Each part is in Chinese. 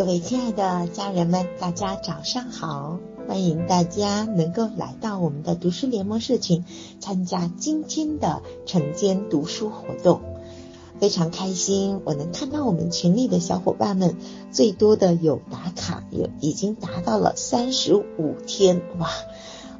各位亲爱的家人们，大家早上好！欢迎大家能够来到我们的读书联盟社群，参加今天的晨间读书活动。非常开心，我能看到我们群里的小伙伴们，最多的有打卡，有已经达到了三十五天，哇！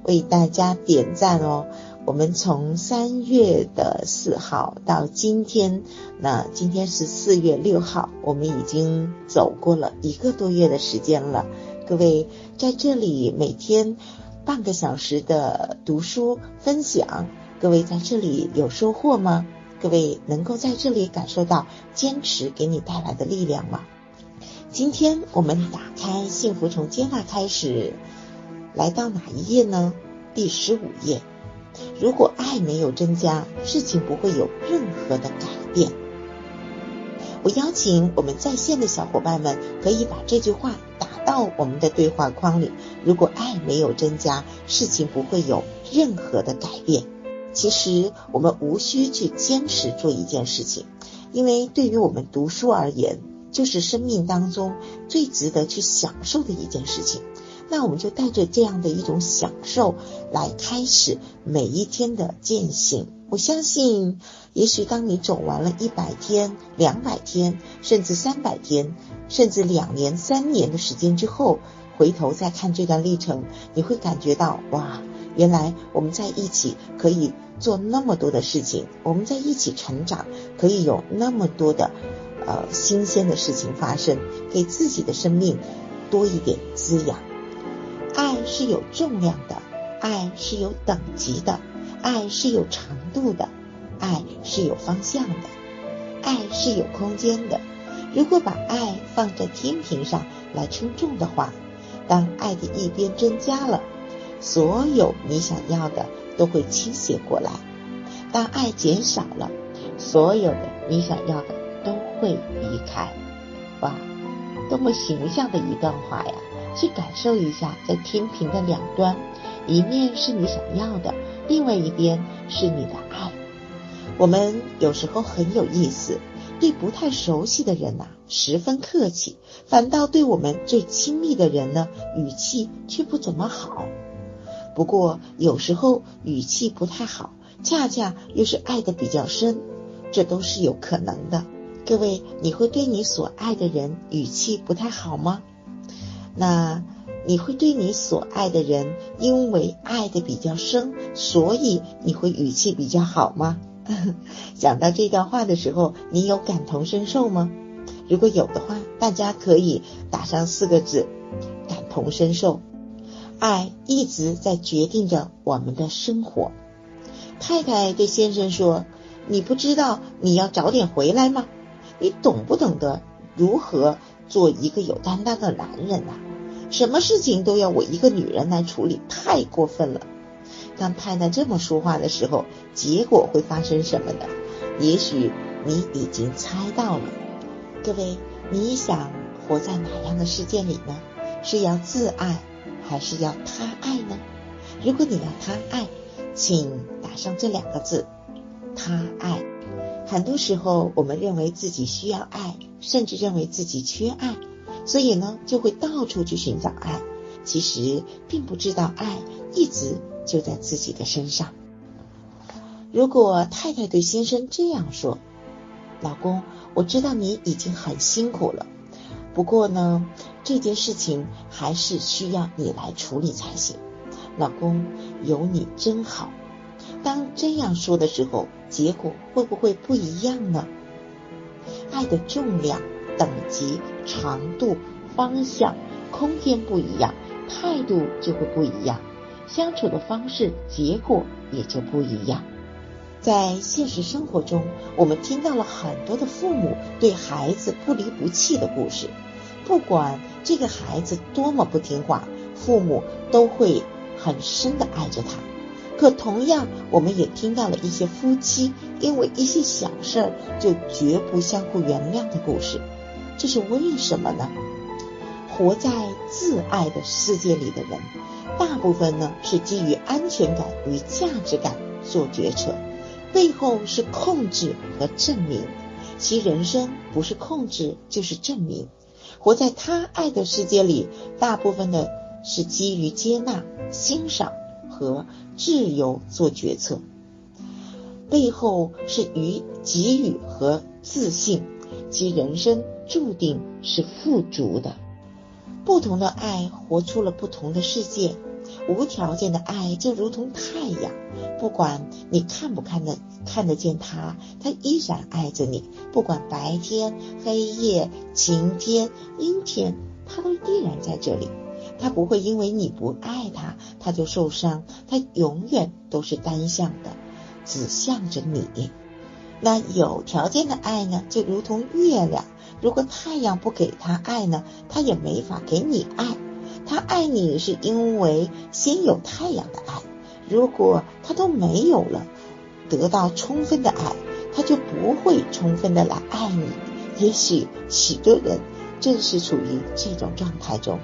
为大家点赞哦。我们从三月的四号到今天，那今天是四月六号，我们已经走过了一个多月的时间了。各位在这里每天半个小时的读书分享，各位在这里有收获吗？各位能够在这里感受到坚持给你带来的力量吗？今天我们打开《幸福从接纳开始》，来到哪一页呢？第十五页。如果爱没有增加，事情不会有任何的改变。我邀请我们在线的小伙伴们，可以把这句话打到我们的对话框里。如果爱没有增加，事情不会有任何的改变。其实我们无需去坚持做一件事情，因为对于我们读书而言，就是生命当中最值得去享受的一件事情。那我们就带着这样的一种享受来开始每一天的践行。我相信，也许当你走完了一百天、两百天，甚至三百天，甚至两年、三年的时间之后，回头再看这段历程，你会感觉到哇，原来我们在一起可以做那么多的事情，我们在一起成长，可以有那么多的呃新鲜的事情发生，给自己的生命多一点滋养。爱是有重量的，爱是有等级的，爱是有长度的，爱是有方向的，爱是有空间的。如果把爱放在天平上来称重的话，当爱的一边增加了，所有你想要的都会倾斜过来；当爱减少了，所有的你想要的都会离开。哇，多么形象的一段话呀！去感受一下，在天平的两端，一面是你想要的，另外一边是你的爱。我们有时候很有意思，对不太熟悉的人呐，十分客气，反倒对我们最亲密的人呢，语气却不怎么好。不过有时候语气不太好，恰恰又是爱的比较深，这都是有可能的。各位，你会对你所爱的人语气不太好吗？那你会对你所爱的人，因为爱的比较深，所以你会语气比较好吗？讲到这段话的时候，你有感同身受吗？如果有的话，大家可以打上四个字：感同身受。爱一直在决定着我们的生活。太太对先生说：“你不知道你要早点回来吗？你懂不懂得如何？”做一个有担当的男人呐，什么事情都要我一个女人来处理，太过分了。当太太这么说话的时候，结果会发生什么呢？也许你已经猜到了。各位，你想活在哪样的世界里呢？是要自爱，还是要他爱呢？如果你要他爱，请打上这两个字：他爱。很多时候，我们认为自己需要爱，甚至认为自己缺爱，所以呢，就会到处去寻找爱。其实并不知道爱一直就在自己的身上。如果太太对先生这样说：“老公，我知道你已经很辛苦了，不过呢，这件事情还是需要你来处理才行。老公，有你真好。”当这样说的时候，结果会不会不一样呢？爱的重量、等级、长度、方向、空间不一样，态度就会不一样，相处的方式、结果也就不一样。在现实生活中，我们听到了很多的父母对孩子不离不弃的故事，不管这个孩子多么不听话，父母都会很深的爱着他。可同样，我们也听到了一些夫妻因为一些小事儿就绝不相互原谅的故事，这是为什么呢？活在自爱的世界里的人，大部分呢是基于安全感与价值感做决策，背后是控制和证明，其人生不是控制就是证明。活在他爱的世界里，大部分的是基于接纳、欣赏和自由做决策，背后是与给予和自信，即人生注定是富足的。不同的爱活出了不同的世界。无条件的爱就如同太阳，不管你看不看得看得见它，它依然爱着你。不管白天、黑夜、晴天、阴天，它都依然在这里。他不会因为你不爱他，他就受伤。他永远都是单向的，指向着你。那有条件的爱呢，就如同月亮。如果太阳不给他爱呢，他也没法给你爱。他爱你是因为先有太阳的爱，如果他都没有了，得到充分的爱，他就不会充分的来爱你。也许许多人正是处于这种状态中。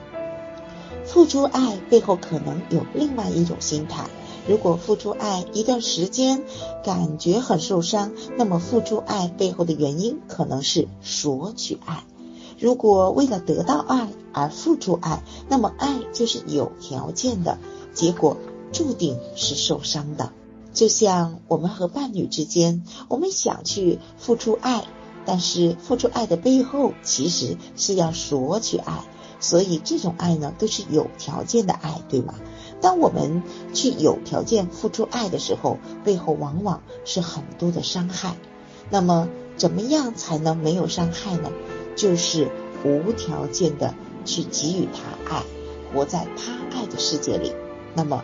付出爱背后可能有另外一种心态。如果付出爱一段时间感觉很受伤，那么付出爱背后的原因可能是索取爱。如果为了得到爱而付出爱，那么爱就是有条件的，结果注定是受伤的。就像我们和伴侣之间，我们想去付出爱，但是付出爱的背后其实是要索取爱，所以这种爱呢都是有条件的爱，对吗？当我们去有条件付出爱的时候，背后往往是很多的伤害。那么，怎么样才能没有伤害呢？就是无条件的去给予他爱，活在他爱的世界里。那么，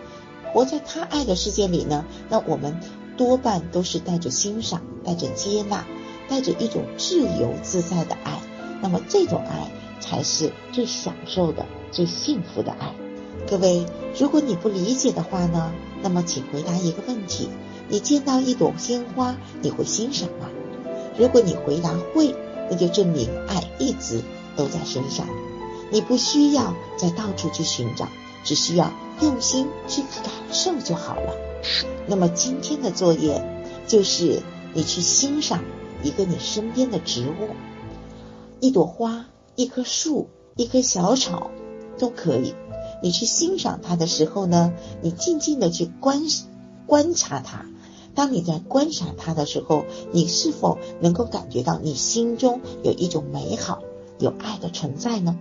活在他爱的世界里呢？那我们多半都是带着欣赏、带着接纳、带着一种自由自在的爱。那么，这种爱才是最享受的、最幸福的爱。各位，如果你不理解的话呢？那么，请回答一个问题：你见到一朵鲜花，你会欣赏吗？如果你回答会。那就证明爱一直都在身上，你不需要再到处去寻找，只需要用心去感受就好了。那么今天的作业就是你去欣赏一个你身边的植物，一朵花、一棵树、一棵小草都可以。你去欣赏它的时候呢，你静静的去观观察它。当你在观察它的时候，你是否能够感觉到你心中有一种美好、有爱的存在呢？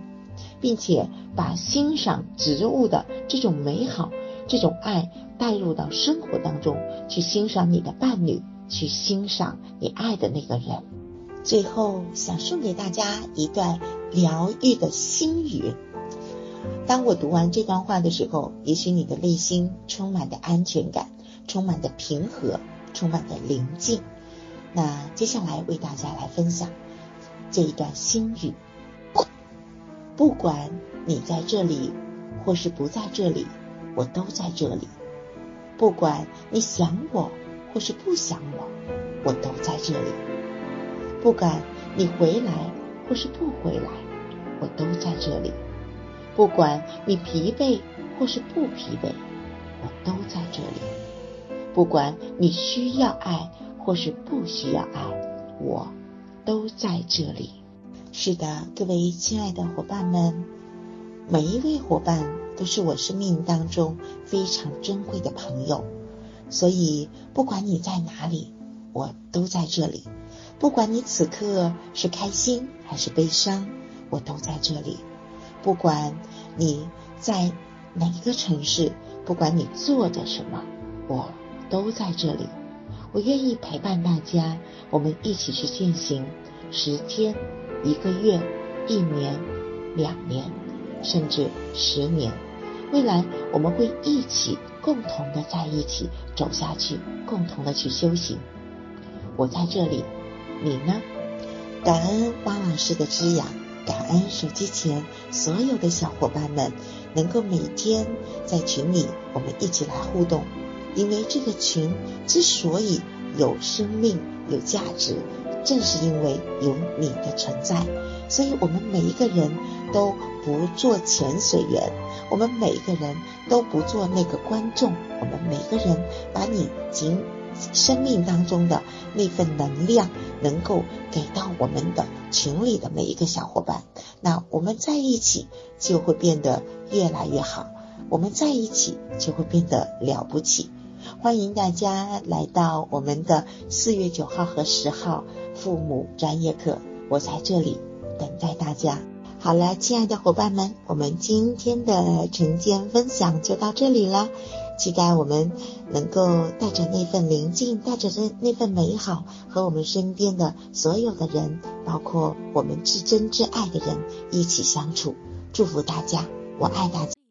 并且把欣赏植物的这种美好、这种爱带入到生活当中，去欣赏你的伴侣，去欣赏你爱的那个人。最后，想送给大家一段疗愈的心语。当我读完这段话的时候，也许你的内心充满的安全感。充满的平和，充满的宁静。那接下来为大家来分享这一段心语。不管你在这里或是不在这里，我都在这里。不管你想我或是不想我，我都在这里。不管你回来或是不回来，我都在这里。不管你疲惫或是不疲惫，我都在这里。不管你需要爱或是不需要爱，我都在这里。是的，各位亲爱的伙伴们，每一位伙伴都是我生命当中非常珍贵的朋友。所以，不管你在哪里，我都在这里。不管你此刻是开心还是悲伤，我都在这里。不管你在哪个城市，不管你做着什么，我。都在这里，我愿意陪伴大家，我们一起去践行时间、一个月、一年、两年，甚至十年。未来我们会一起共同的在一起走下去，共同的去修行。我在这里，你呢？感恩汪老师的滋养，感恩手机前所有的小伙伴们能够每天在群里我们一起来互动。因为这个群之所以有生命、有价值，正是因为有你的存在。所以，我们每一个人都不做潜水员，我们每一个人都不做那个观众，我们每个人把你紧生命当中的那份能量，能够给到我们的群里的每一个小伙伴。那我们在一起就会变得越来越好，我们在一起就会变得了不起。欢迎大家来到我们的四月九号和十号父母专业课，我在这里等待大家。好了，亲爱的伙伴们，我们今天的晨间分享就到这里了。期待我们能够带着那份宁静，带着那那份美好，和我们身边的所有的人，包括我们至真至爱的人一起相处。祝福大家，我爱大家。